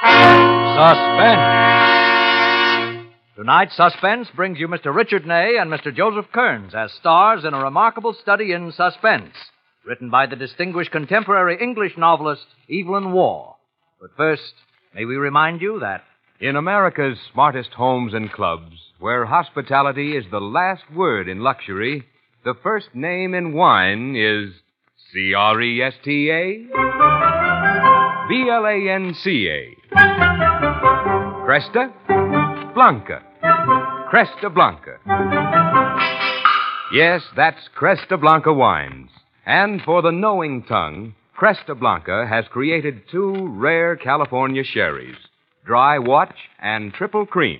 Suspense. Tonight, Suspense brings you Mr. Richard Ney and Mr. Joseph Kearns as stars in a remarkable study in suspense, written by the distinguished contemporary English novelist Evelyn Waugh. But first, may we remind you that In America's smartest homes and clubs, where hospitality is the last word in luxury, the first name in wine is C R E S T A B L A N C A. Cresta Blanca. Cresta Blanca. Yes, that's Cresta Blanca wines. And for the knowing tongue, Cresta Blanca has created two rare California sherries, Dry Watch and Triple Cream.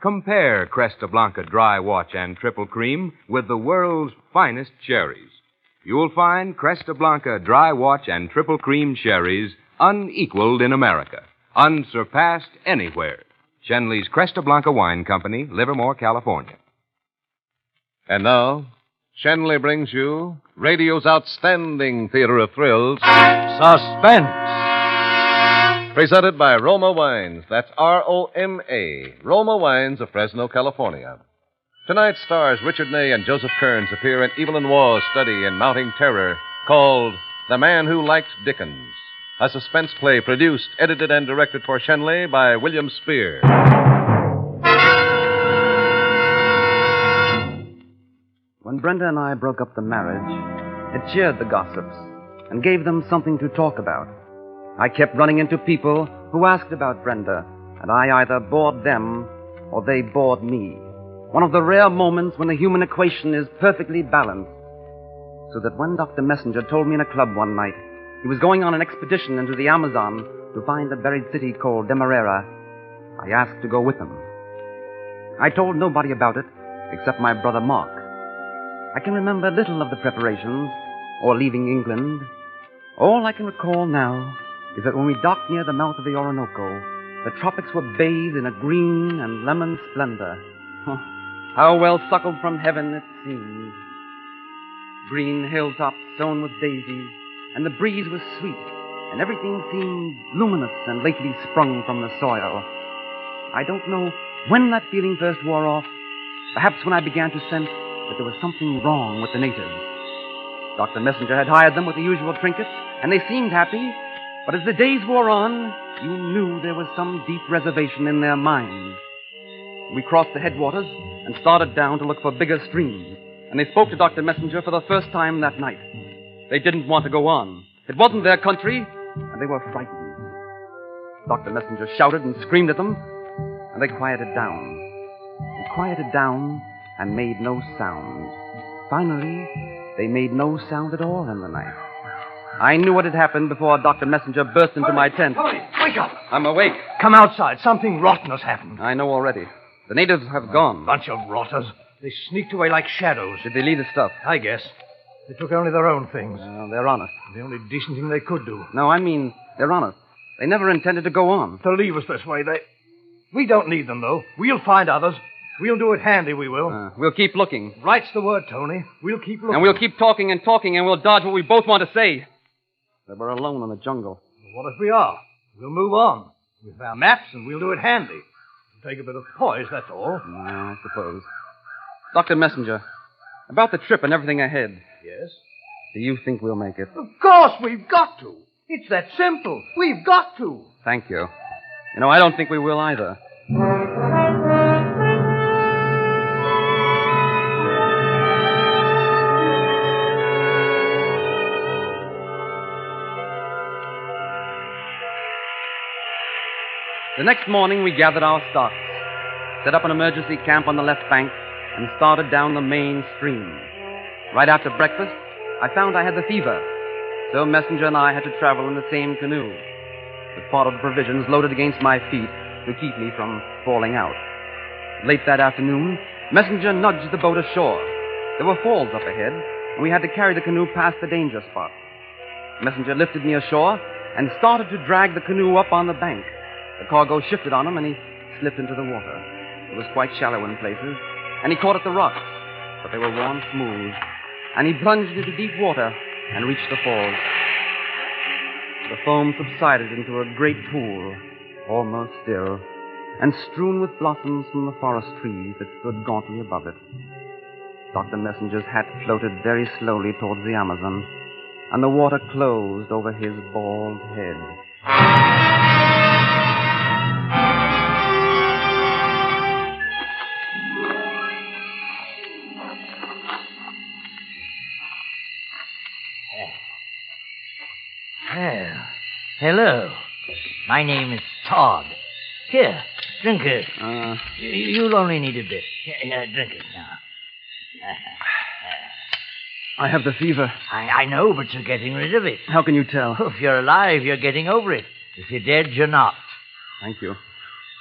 Compare Cresta Blanca Dry Watch and Triple Cream with the world's finest sherries. You'll find Cresta Blanca Dry Watch and Triple Cream sherries unequaled in America, unsurpassed anywhere. Schenley's Cresta Blanca Wine Company, Livermore, California. And now, Schenley brings you radio's outstanding theater of thrills, Suspense. presented by Roma Wines. That's R O M A. Roma Wines of Fresno, California. Tonight, stars Richard Ney and Joseph Kearns appear in Evelyn Waugh's study in Mounting Terror called The Man Who Liked Dickens, a suspense play produced, edited, and directed for Schenley by William Spier. When Brenda and I broke up the marriage, it cheered the gossips and gave them something to talk about. I kept running into people who asked about Brenda, and I either bored them or they bored me. One of the rare moments when the human equation is perfectly balanced. So that when Dr. Messenger told me in a club one night he was going on an expedition into the Amazon to find a buried city called Demerara, I asked to go with him. I told nobody about it except my brother Mark. I can remember little of the preparations or leaving England. All I can recall now is that when we docked near the mouth of the Orinoco, the tropics were bathed in a green and lemon splendor. Oh, how well suckled from heaven it seemed. Green hilltops sown with daisies, and the breeze was sweet, and everything seemed luminous and lately sprung from the soil. I don't know when that feeling first wore off, perhaps when I began to sense that there was something wrong with the natives. Dr. Messenger had hired them with the usual trinkets, and they seemed happy, but as the days wore on, you knew there was some deep reservation in their minds. We crossed the headwaters and started down to look for bigger streams, and they spoke to Dr. Messenger for the first time that night. They didn't want to go on. It wasn't their country, and they were frightened. Dr. Messenger shouted and screamed at them, and they quieted down. They quieted down and made no sound. Finally, they made no sound at all in the night. I knew what had happened before Dr. Messenger burst into my tent. Tony, wake up. I'm awake. Come outside. Something rotten has happened. I know already. The natives have gone. Bunch of rotters. They sneaked away like shadows. Did they leave the stuff? I guess. They took only their own things. Well, they're honest. The only decent thing they could do. No, I mean, they're honest. They never intended to go on. To leave us this way, they. We don't need them, though. We'll find others. We'll do it handy, we will. Uh, we'll keep looking. Right's the word, Tony. We'll keep looking. And we'll keep talking and talking, and we'll dodge what we both want to say. That we're alone in the jungle. What if we are? We'll move on. With our maps, and we'll do it handy. It'll take a bit of poise, that's all. I suppose. Dr. Messenger, about the trip and everything ahead, Yes? do you think we'll make it? Of course we've got to. It's that simple. We've got to. Thank you. You know, I don't think we will either. The next morning, we gathered our stocks, set up an emergency camp on the left bank, and started down the main stream. Right after breakfast, I found I had the fever, so Messenger and I had to travel in the same canoe, with part of the provisions loaded against my feet to keep me from falling out. Late that afternoon, Messenger nudged the boat ashore. There were falls up ahead, and we had to carry the canoe past the danger spot. Messenger lifted me ashore and started to drag the canoe up on the bank. The cargo shifted on him, and he slipped into the water. It was quite shallow in places, and he caught at the rocks, but they were worn smooth. And he plunged into deep water and reached the falls. The foam subsided into a great pool, almost still, and strewn with blossoms from the forest trees that stood gauntly above it. Dr. Messenger's hat floated very slowly towards the Amazon, and the water closed over his bald head. Well, hello. My name is Todd. Here, drink it. Uh, Y- You'll only need a bit. Here, here, drink it now. I have the fever. I, I know, but you're getting rid of it. How can you tell? If you're alive, you're getting over it. If you're dead, you're not. Thank you.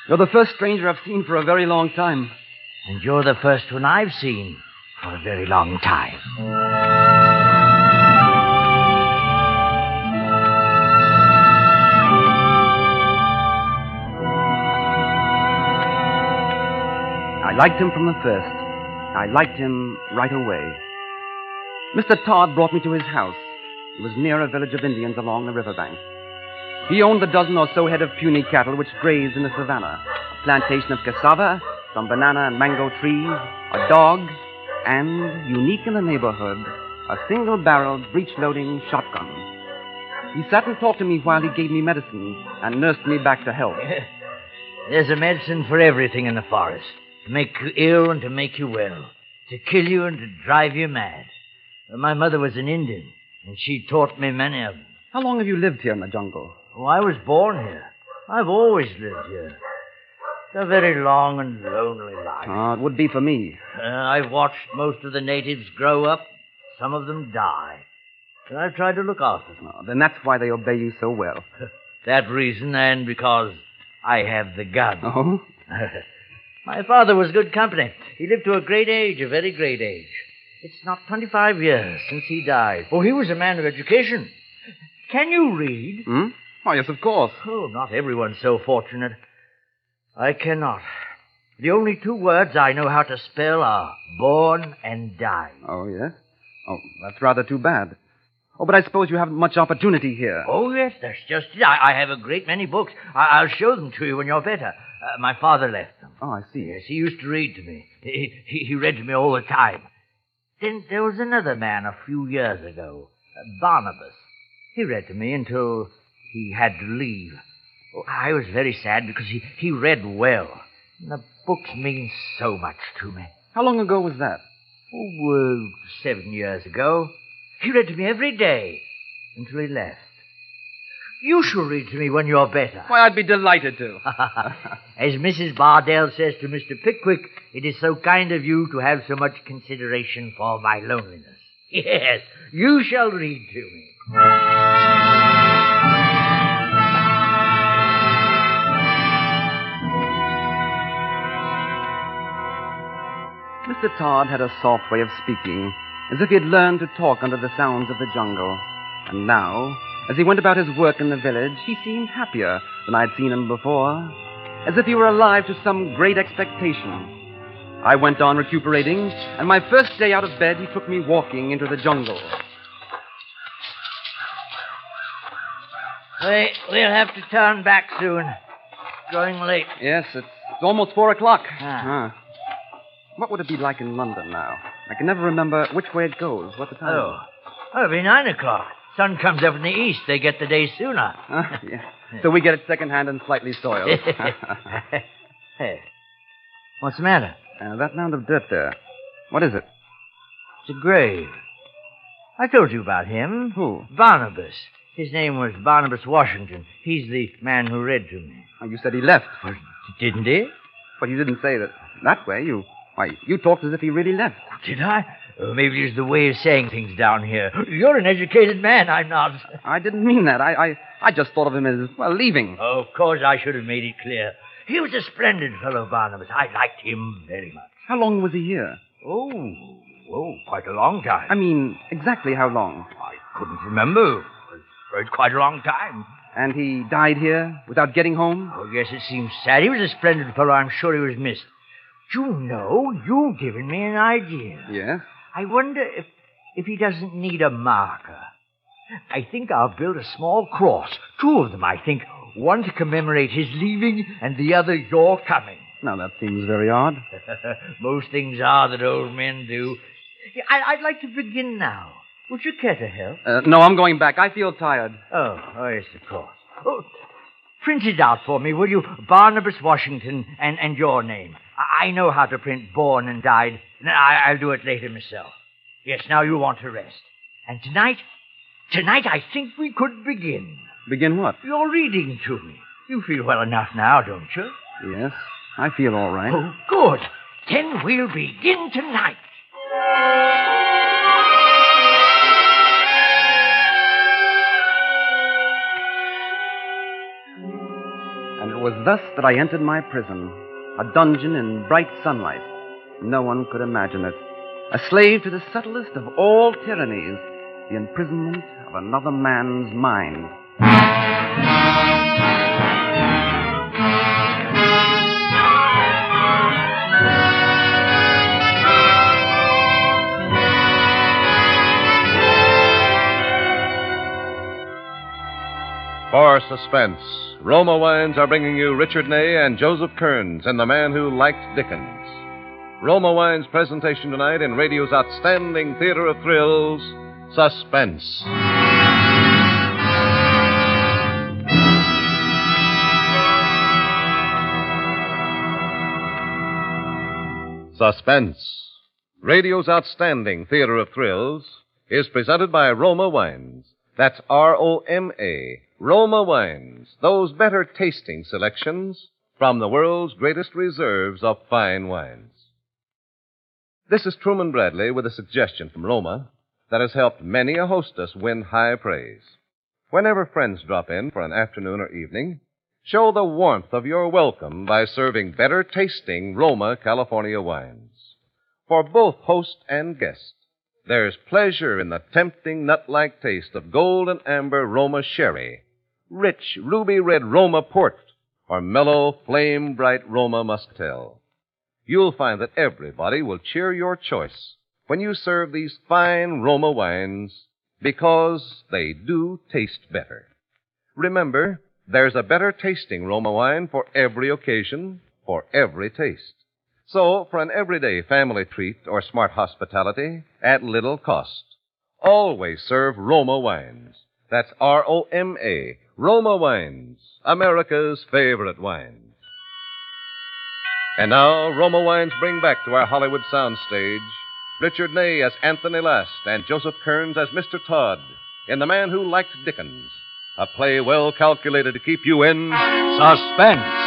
You're the first stranger I've seen for a very long time. And you're the first one I've seen for a very long time. I liked him from the first. I liked him right away. Mr. Todd brought me to his house. It was near a village of Indians along the riverbank. He owned a dozen or so head of puny cattle which grazed in the savannah, a plantation of cassava, some banana and mango trees, a dog, and, unique in the neighborhood, a single barreled breech loading shotgun. He sat and talked to me while he gave me medicine and nursed me back to health. There's a medicine for everything in the forest make you ill and to make you well, to kill you and to drive you mad. My mother was an Indian, and she taught me many of them. How long have you lived here in the jungle? Oh, I was born here. I've always lived here. It's a very long and lonely life. Oh, it would be for me. Uh, I've watched most of the natives grow up. Some of them die. And I've tried to look after them. Oh, then that's why they obey you so well. That reason and because I have the gun. Oh? My father was good company. He lived to a great age, a very great age. It's not 25 years since he died. Oh, he was a man of education. Can you read? Hmm? Oh, yes, of course. Oh, not everyone's so fortunate. I cannot. The only two words I know how to spell are born and die. Oh, yes? Oh, that's rather too bad. Oh, but I suppose you haven't much opportunity here. Oh, yes, that's just it. I, I have a great many books. I, I'll show them to you when you're better. Uh, my father left them. Oh, I see. Yes, he used to read to me. He, he, he read to me all the time. Then there was another man a few years ago, uh, Barnabas. He read to me until he had to leave. Oh, I was very sad because he, he read well. And the books mean so much to me. How long ago was that? Oh, uh, seven years ago. He read to me every day until he left. You shall read to me when you're better. Why, I'd be delighted to. As Mrs. Bardell says to Mr. Pickwick, it is so kind of you to have so much consideration for my loneliness. Yes, you shall read to me. Mr. Todd had a soft way of speaking, as if he had learned to talk under the sounds of the jungle. And now, as he went about his work in the village, he seemed happier than I'd seen him before, as if he were alive to some great expectation. I went on recuperating, and my first day out of bed, he took me walking into the jungle. We, we'll have to turn back soon. It's growing late. Yes, it's, it's almost four o'clock. Ah. Huh. What would it be like in London now? I can never remember which way it goes. What the time? Oh. oh, it'll be nine o'clock. Sun comes up in the east. They get the day sooner. Huh? yeah. So we get it secondhand and slightly soiled. hey, what's the matter? Uh, that mound of dirt there. What is it? It's a grave. I told you about him. Who? Barnabas. His name was Barnabas Washington. He's the man who read to me. Oh, you said he left. Well, didn't he? But you didn't say that that way. You why you talked as if he really left. Did I? Oh, maybe it's the way of saying things down here. You're an educated man. I'm not. I didn't mean that. I I, I just thought of him as well leaving. Oh, of course, I should have made it clear. He was a splendid fellow, Barnabas. I liked him very much. How long was he here? Oh, oh, quite a long time. I mean, exactly how long? I couldn't remember. It quite a long time. And he died here without getting home? Oh, yes, it seems sad. He was a splendid fellow. I'm sure he was missed. You know, you've given me an idea. Yes. I wonder if if he doesn't need a marker. I think I'll build a small cross. Two of them, I think. one to commemorate his leaving and the other your coming. Now, that seems very odd. Most things are that old men do. I, would like to begin now. Would you care to help? Uh, no, I'm going back. I feel tired. Oh, oh yes, of course. Oh, print it out for me, will you? Barnabas Washington and, and your name. I, know how to print born and died. I, I'll do it later myself. Yes, now you want to rest. And tonight, tonight I think we could begin. Begin what? Your reading to me. You feel well enough now, don't you? Yes, I feel all right. Oh, good. Then we'll begin tonight. Was thus that I entered my prison, a dungeon in bright sunlight. No one could imagine it. A slave to the subtlest of all tyrannies, the imprisonment of another man's mind. For suspense, Roma Wines are bringing you Richard Ney and Joseph Kearns and The Man Who Liked Dickens. Roma Wines' presentation tonight in radio's outstanding theater of thrills, Suspense. Suspense, radio's outstanding theater of thrills, is presented by Roma Wines. That's R O M A Roma wines, those better tasting selections from the world's greatest reserves of fine wines. This is Truman Bradley with a suggestion from Roma that has helped many a hostess win high praise. Whenever friends drop in for an afternoon or evening, show the warmth of your welcome by serving better tasting Roma California wines. For both host and guest, there's pleasure in the tempting nut-like taste of golden amber Roma sherry rich ruby red Roma port, or mellow flame bright Roma muscatel. You'll find that everybody will cheer your choice when you serve these fine Roma wines because they do taste better. Remember, there's a better tasting Roma wine for every occasion, for every taste. So, for an everyday family treat or smart hospitality at little cost, always serve Roma wines. That's R O M A, Roma Wines, America's favorite wines. And now, Roma Wines bring back to our Hollywood soundstage Richard Ney as Anthony Last and Joseph Kearns as Mr. Todd in The Man Who Liked Dickens, a play well calculated to keep you in suspense.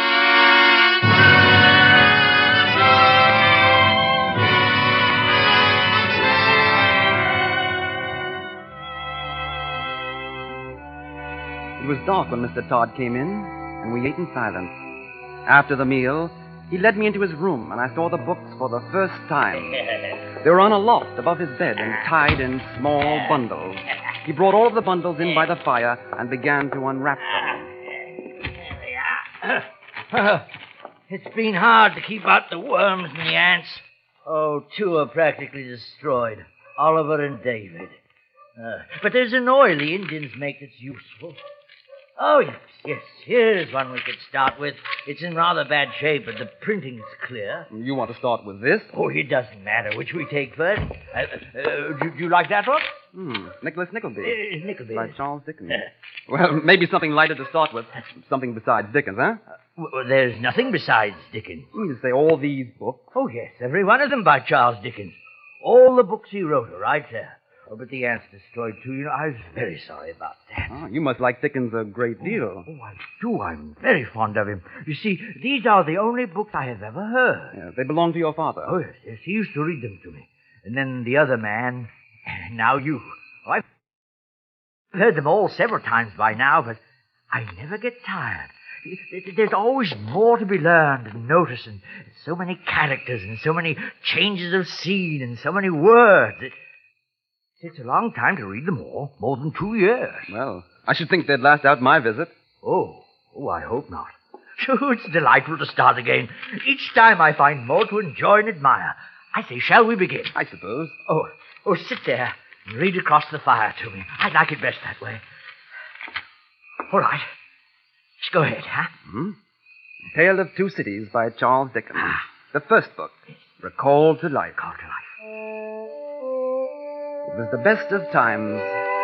It was dark when Mr. Todd came in, and we ate in silence. After the meal, he led me into his room, and I saw the books for the first time. They were on a loft above his bed and tied in small bundles. He brought all of the bundles in by the fire and began to unwrap them. it's been hard to keep out the worms and the ants. Oh, two are practically destroyed Oliver and David. Uh, but there's an oil the Indians make that's useful. Oh, yes, yes. Here's one we could start with. It's in rather bad shape, but the printing's clear. You want to start with this? Oh, it doesn't matter which we take first. Uh, uh, do, do, you like that one? Hmm. Nicholas Nickleby. Uh, Nickleby. By Charles Dickens. well, maybe something lighter to start with. Something besides Dickens, huh? Well, there's nothing besides Dickens. You mean to say all these books? Oh, yes. Every one of them by Charles Dickens. All the books he wrote are right there. Oh, but the ants destroyed too. You know, I was very sorry about that. Oh, you must like Dickens a great oh, deal. Oh, oh, I do. I'm very fond of him. You see, these are the only books I have ever heard. Yeah, they belong to your father. Oh, yes, yes. He used to read them to me. And then the other man, and now you. Oh, I've heard them all several times by now, but I never get tired. There's always more to be learned and noticed, and so many characters, and so many changes of scene, and so many words. It, takes a long time to read them all. More than two years. Well, I should think they'd last out my visit. Oh, oh, I hope not. Oh, it's delightful to start again. Each time I find more to enjoy and admire. I say, shall we begin? I suppose. Oh, oh, sit there and read across the fire to me. I like it best that way. All right. Just go ahead, huh? Hmm? Tale of Two Cities by Charles Dickens. The first book, Recalled to Life. Call to life. It was the best of times.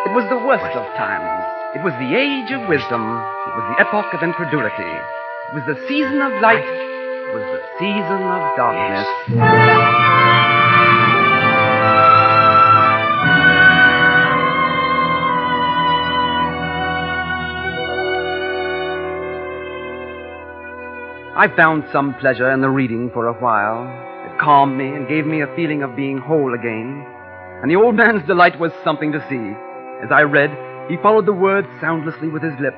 It was the worst of times. It was the age of wisdom. It was the epoch of incredulity. It was the season of light. It was the season of darkness. I found some pleasure in the reading for a while. It calmed me and gave me a feeling of being whole again. And the old man's delight was something to see. As I read, he followed the words soundlessly with his lips.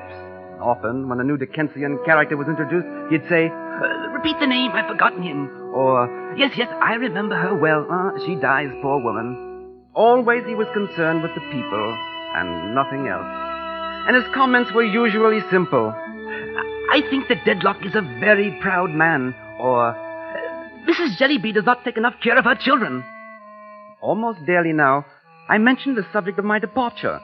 Often, when a new Dickensian character was introduced, he'd say, "Uh, Repeat the name, I've forgotten him. Or, Yes, yes, I remember her well. Uh, she dies, poor woman. Always he was concerned with the people and nothing else. And his comments were usually simple. I think that Dedlock is a very proud man. Or, Mrs. Jellyby does not take enough care of her children. Almost daily now, I mentioned the subject of my departure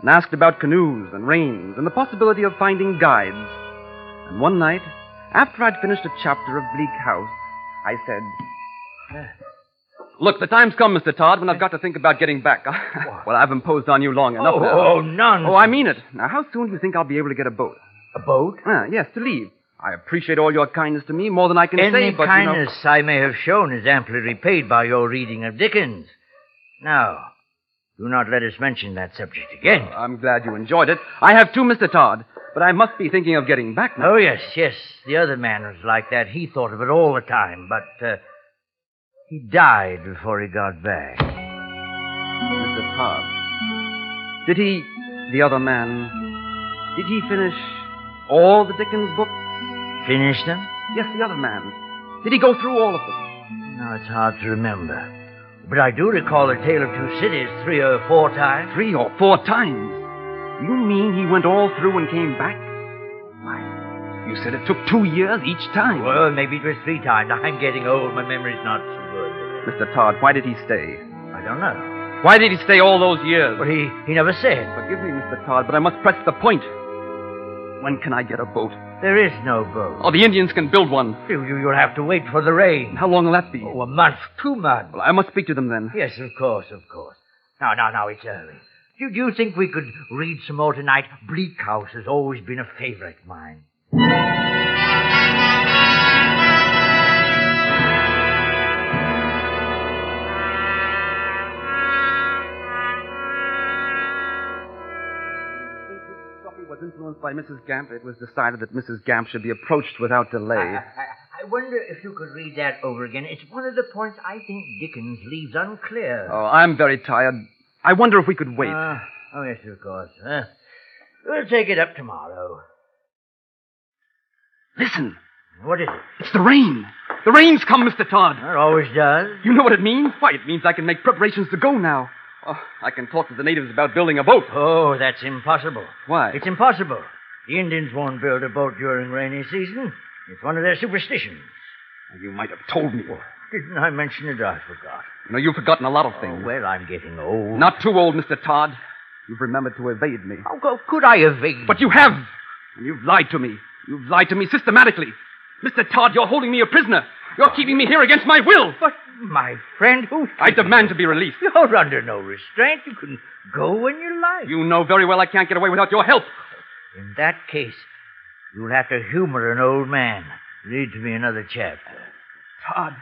and asked about canoes and rains and the possibility of finding guides. And one night, after I'd finished a chapter of Bleak House, I said, Look, the time's come, Mr. Todd, when I've got to think about getting back. well, I've imposed on you long enough Oh, now. oh, none. Oh, I mean it. Now, how soon do you think I'll be able to get a boat? A boat? Ah, yes, to leave. I appreciate all your kindness to me more than I can Any say, but kindness I may have shown is amply repaid by your reading of Dickens. Now, do not let us mention that subject again. know. I'm glad you enjoyed it. I have too, Mr. Todd, but I must be thinking of getting back now. Oh, yes, yes. The other man was like that. He thought of it all the time, but uh, he died before he got back. Mr. Todd. Did he, the other man, did he finish all the Dickens books? Finish them? Yes, the other man. Did he go through all of them? No, it's hard to remember. But I do recall A Tale of Two Cities three or four times. Three or four times. You mean he went all through and came back? Why, you said it took two years each time. Well, maybe it was three times. I'm getting old. My memory's not so good. Mr. Todd, why did he stay? I don't know. Why did he stay all those years? But he, he never said. Forgive me, Mr. Todd, but I must press the point. When can I get a boat? There is no boat. Oh, the Indians can build one. You, you- you'll have to wait for the rain. How long will that be? Oh, a month, two months. Well, I must speak to them then. Yes, of course, of course. Now, now, now, it's early. Do, do you think we could read some more tonight? Bleak House has always been a favorite of mine. Influenced by Mrs. Gamp. It was decided that Mrs. Gamp should be approached without delay. I, I, I wonder if you could read that over again. It's one of the points I think Dickens leaves unclear. Oh, I'm very tired. I wonder if we could wait. Ah, oh, yes, of course. Uh, we'll take it up tomorrow. Listen, What is it? it's the rain. The rain's come, Mr. Todd. It always does. You know what it means? Why, it means I can make preparations to go now. Oh, I can talk to the natives about building a boat. Oh, that's impossible. Why? It's impossible. The Indians won't build a boat during rainy season. It's one of their superstitions. You might have told me. Didn't I mention it? I forgot. You know, you've forgotten a lot of Oh, things. well, I'm getting old. Not too old, Mr. Todd. You've remembered to evade me. How could I evade? But you have. And you've lied to me. You've lied to me systematically. Mr. Todd, you're holding me a prisoner. You're keeping me here against my will. But, my friend, who... I demand to be released. You're under no restraint. You can go when you like. You know very well I can't get away without your help. In that case, you'll have to humor an old man. Read to me another chapter. Todd,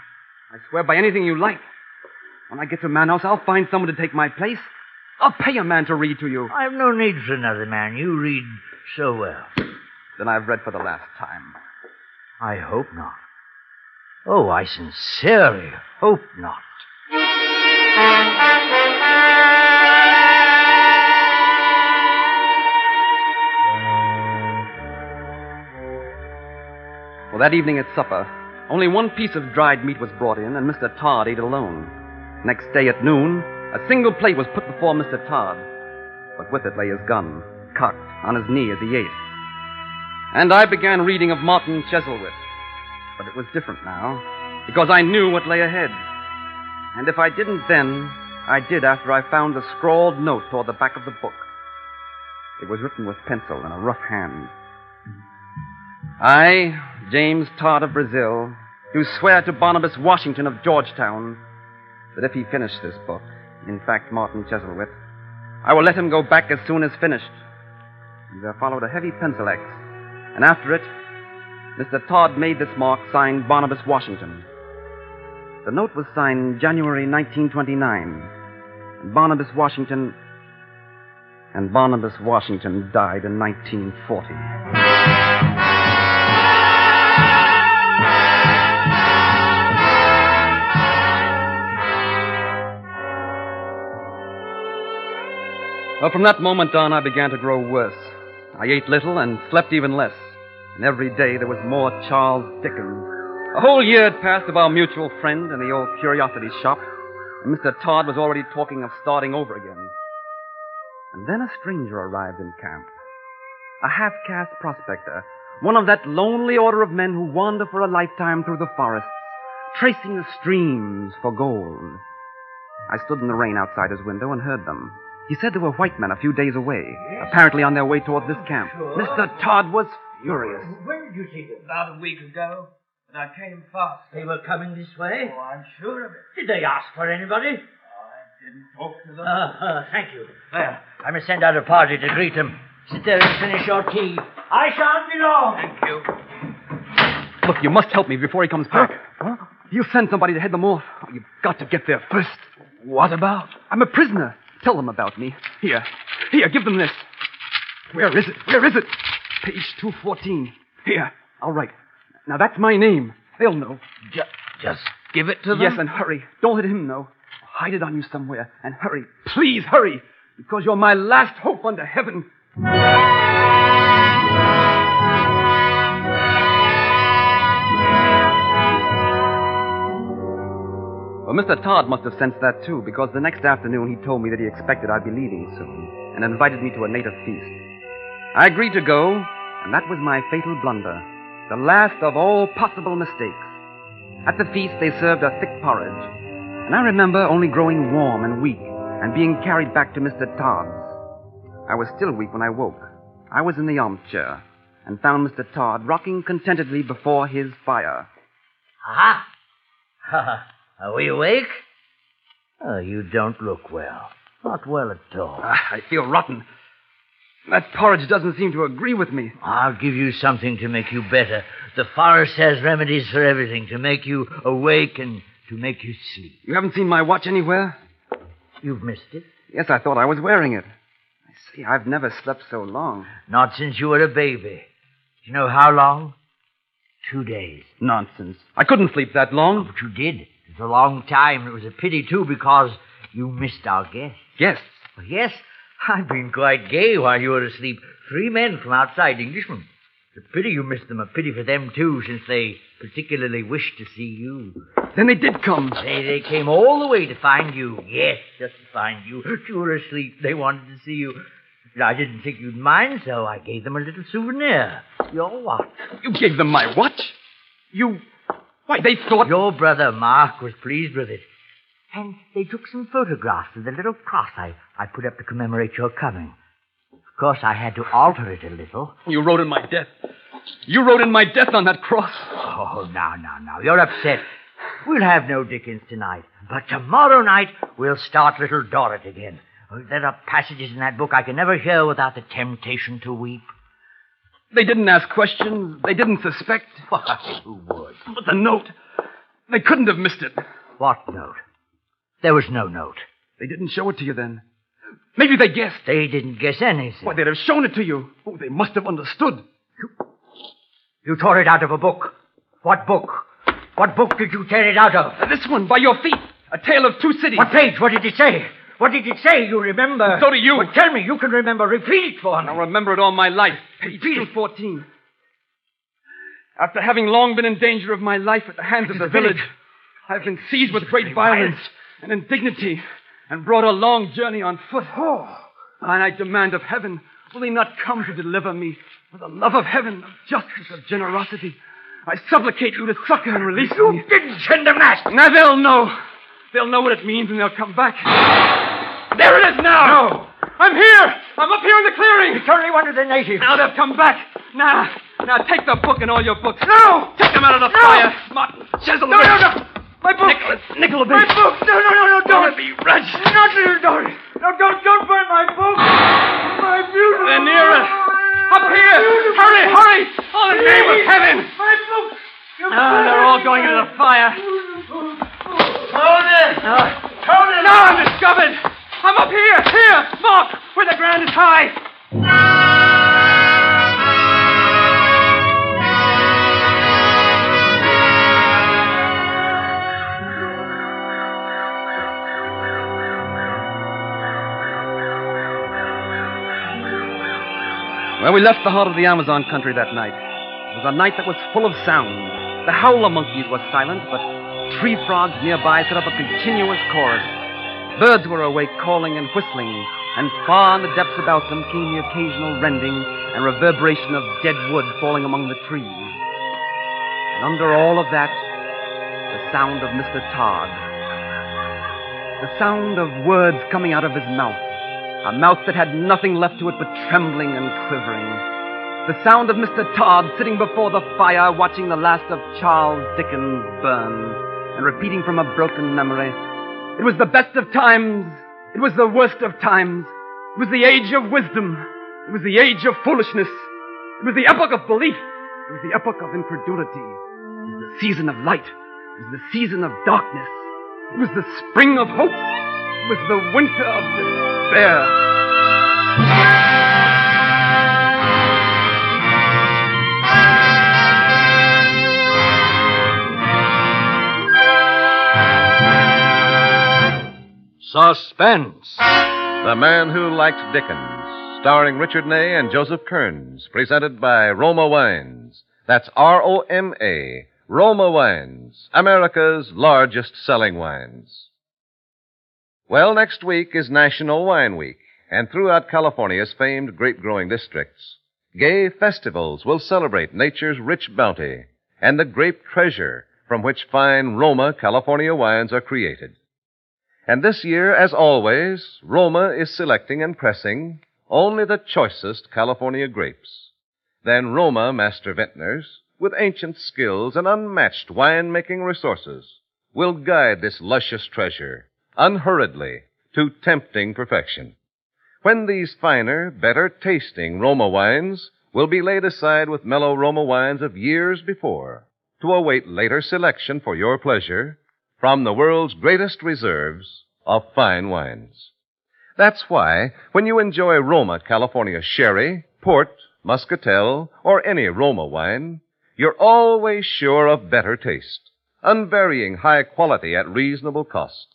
I swear by anything you like. When I get to Manaus, I'll find someone to take my place. I'll pay a man to read to you. I've no need for another man. You read so well. Then I've read for the last time. I hope not. Oh, I sincerely hope not. Well, that evening at supper, only one piece of dried meat was brought in, and Mr. Todd ate alone. Next day at noon, a single plate was put before Mr. Todd, but with it lay his gun, cocked on his knee as he ate. And I began reading of Martin Chuzzlewit. But it was different now, because I knew what lay ahead. And if I didn't then, I did after I found the scrawled note toward the back of the book. It was written with pencil in a rough hand. I, James Todd of Brazil, do swear to Barnabas Washington of Georgetown that if he finished this book, in fact, Martin Chuzzlewit, I will let him go back as soon as finished. And there followed a heavy pencil X, and after it, Mr. Todd made this mark signed Barnabas Washington. The note was signed January 1929. And Barnabas Washington. And Barnabas Washington died in 1940. Well, from that moment on, I began to grow worse. I ate little and slept even less. And every day there was more Charles Dickens. A whole year had passed of our mutual friend in the old curiosity shop, and Mr. Todd was already talking of starting over again. And then a stranger arrived in camp. A half caste prospector, one of that lonely order of men who wander for a lifetime through the forests, tracing the streams for gold. I stood in the rain outside his window and heard them. He said there were white men a few days away, apparently on their way toward this camp. Mr. Todd was furious. When did you see them? About a week ago, and I came fast. They were coming this way? Oh, I'm sure of it. Did they ask for anybody? I didn't talk to them. Uh, uh, thank you. Well, I must send out a party to greet them. Sit there and finish your tea. I shan't be long. Thank you. Look, you must help me before he comes back. Huh? You send somebody to head them off. You've got to get there first. What about? I'm a prisoner. Tell them about me. Here. Here, give them this. Where is it? Where is it? Page 214. Here, I'll write. Now, that's my name. They'll know. Just, just give it to them? Yes, and hurry. Don't let him know. Hide it on you somewhere. And hurry. Please hurry. Because you're my last hope under heaven. Well, Mr. Todd must have sensed that too, because the next afternoon he told me that he expected I'd be leaving soon and invited me to a native feast. I agreed to go, and that was my fatal blunder, the last of all possible mistakes. At the feast, they served a thick porridge, and I remember only growing warm and weak and being carried back to Mr. Todd's. I was still weak when I woke. I was in the armchair and found Mr. Todd rocking contentedly before his fire. Aha! Are we awake? Oh, you don't look well. Not well at all. Ah, I feel rotten. That porridge doesn't seem to agree with me. I'll give you something to make you better. The forest has remedies for everything to make you awake and to make you sleep. You haven't seen my watch anywhere? You've missed it? Yes, I thought I was wearing it. I see, I've never slept so long. Not since you were a baby. Do you know how long? Two days. Nonsense. I couldn't sleep that long. Oh, but you did. It's a long time. It was a pity, too, because you missed our guest. Guests? Oh, yes, I've been quite gay while you were asleep. Three men from outside, Englishmen. It's a pity you missed them. A pity for them, too, since they particularly wished to see you. Then they did come. They, they came all the way to find you. Yes, just to find you. You were asleep. They wanted to see you. I didn't think you'd mind, so I gave them a little souvenir. Your watch. You gave them my watch? You. Why, they thought. Your brother Mark was pleased with it. And they took some photographs of the little cross I, I put up to commemorate your coming. Of course, I had to alter it a little. You wrote in my death. You wrote in my death on that cross. Oh, now, now, now. You're upset. We'll have no Dickens tonight. But tomorrow night, we'll start Little Dorrit again. Oh, There are passages in that book I can never hear without the temptation to weep. They didn't ask questions. They didn't suspect. Why, who would? But the note. They couldn't have missed it. What note? There was no note. They didn't show it to you then. Maybe they guessed. They didn't guess anything. Why, they'd have shown it to you. Oh, they must have understood. You tore it out of a book. What book? What book did you tear it out of? This one, by your feet. A tale of two cities. What page? What did it say? What did it say? You remember? So do you. Well, tell me. You can remember. Repeat it for me. I'll remember it all my life. Page 214. After having long been in danger of my life at the hands of the village, I've been seized with great violence and indignity and brought a long journey on foot. Oh. And I demand of heaven, will he not come to deliver me? For the love of heaven, of justice, of generosity, I supplicate you to succor and release You me. didn't send them that. Now they'll know. They'll know what it means and they'll come back. There it is now! No. I'm here! I'm up here in the clearing! It's only one of the natives. Now they've come back. Now, now take the book and all your books. No! Take them out of the fire. Martin Chuzzlewit No, no, no! My book! Nicholas, Nicholas, My book! No, no, no, no, don't! be rich. Not little Dorrit! No, don't, don't burn my book! My beautiful... They're near it. Up here. Hurry, hurry. Oh, in the name of heaven. My book! Ah, they're all going into the fire. Tony! Tony! Now I'm discovered. I'm up here, here, Mark, where the ground is high. Well, we left the heart of the Amazon country that night. It was a night that was full of sound. The howler monkeys were silent, but tree frogs nearby set up a continuous chorus. Birds were awake, calling and whistling, and far in the depths about them came the occasional rending and reverberation of dead wood falling among the trees. And under all of that, the sound of Mr. Todd. The sound of words coming out of his mouth. A mouth that had nothing left to it but trembling and quivering. The sound of Mr. Todd sitting before the fire watching the last of Charles Dickens burn and repeating from a broken memory. It was the best of times. It was the worst of times. It was the age of wisdom. It was the age of foolishness. It was the epoch of belief. It was the epoch of incredulity. It was the season of light. It was the season of darkness. It was the spring of hope. It was the winter of despair. Suspense. The Man Who Liked Dickens, starring Richard Ney and Joseph Kearns, presented by Roma Wines. That's R O M A, Roma Wines, America's largest selling wines. Well, next week is National Wine Week, and throughout California's famed grape growing districts, gay festivals will celebrate nature's rich bounty and the grape treasure from which fine Roma California wines are created. And this year, as always, Roma is selecting and pressing only the choicest California grapes. Then Roma master vintners, with ancient skills and unmatched wine-making resources, will guide this luscious treasure unhurriedly to tempting perfection. When these finer, better tasting Roma wines will be laid aside with mellow Roma wines of years before to await later selection for your pleasure from the world's greatest reserves of fine wines. That's why, when you enjoy Roma California sherry, port, muscatel, or any Roma wine, you're always sure of better taste, unvarying high quality at reasonable cost.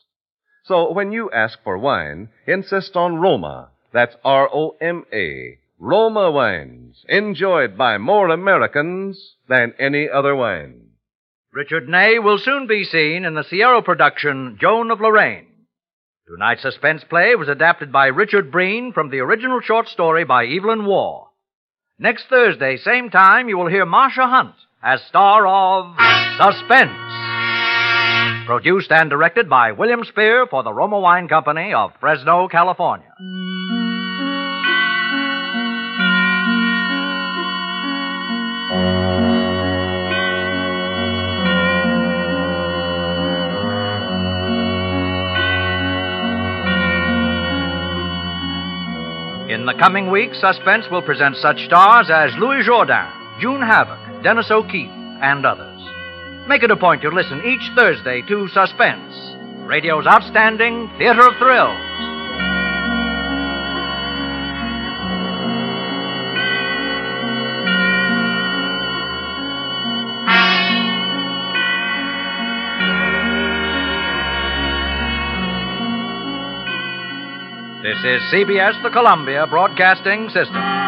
So when you ask for wine, insist on Roma. That's R-O-M-A. Roma wines, enjoyed by more Americans than any other wine. Richard Ney will soon be seen in the Sierra production Joan of Lorraine. Tonight's suspense play was adapted by Richard Breen from the original short story by Evelyn Waugh. Next Thursday, same time, you will hear Marsha Hunt as star of Suspense. Produced and directed by William Spier for the Roma Wine Company of Fresno, California. In the coming weeks, Suspense will present such stars as Louis Jourdan, June Havoc, Dennis O'Keefe, and others. Make it a point to listen each Thursday to Suspense, radio's outstanding theater of thrills. This is CBS, the Columbia Broadcasting System.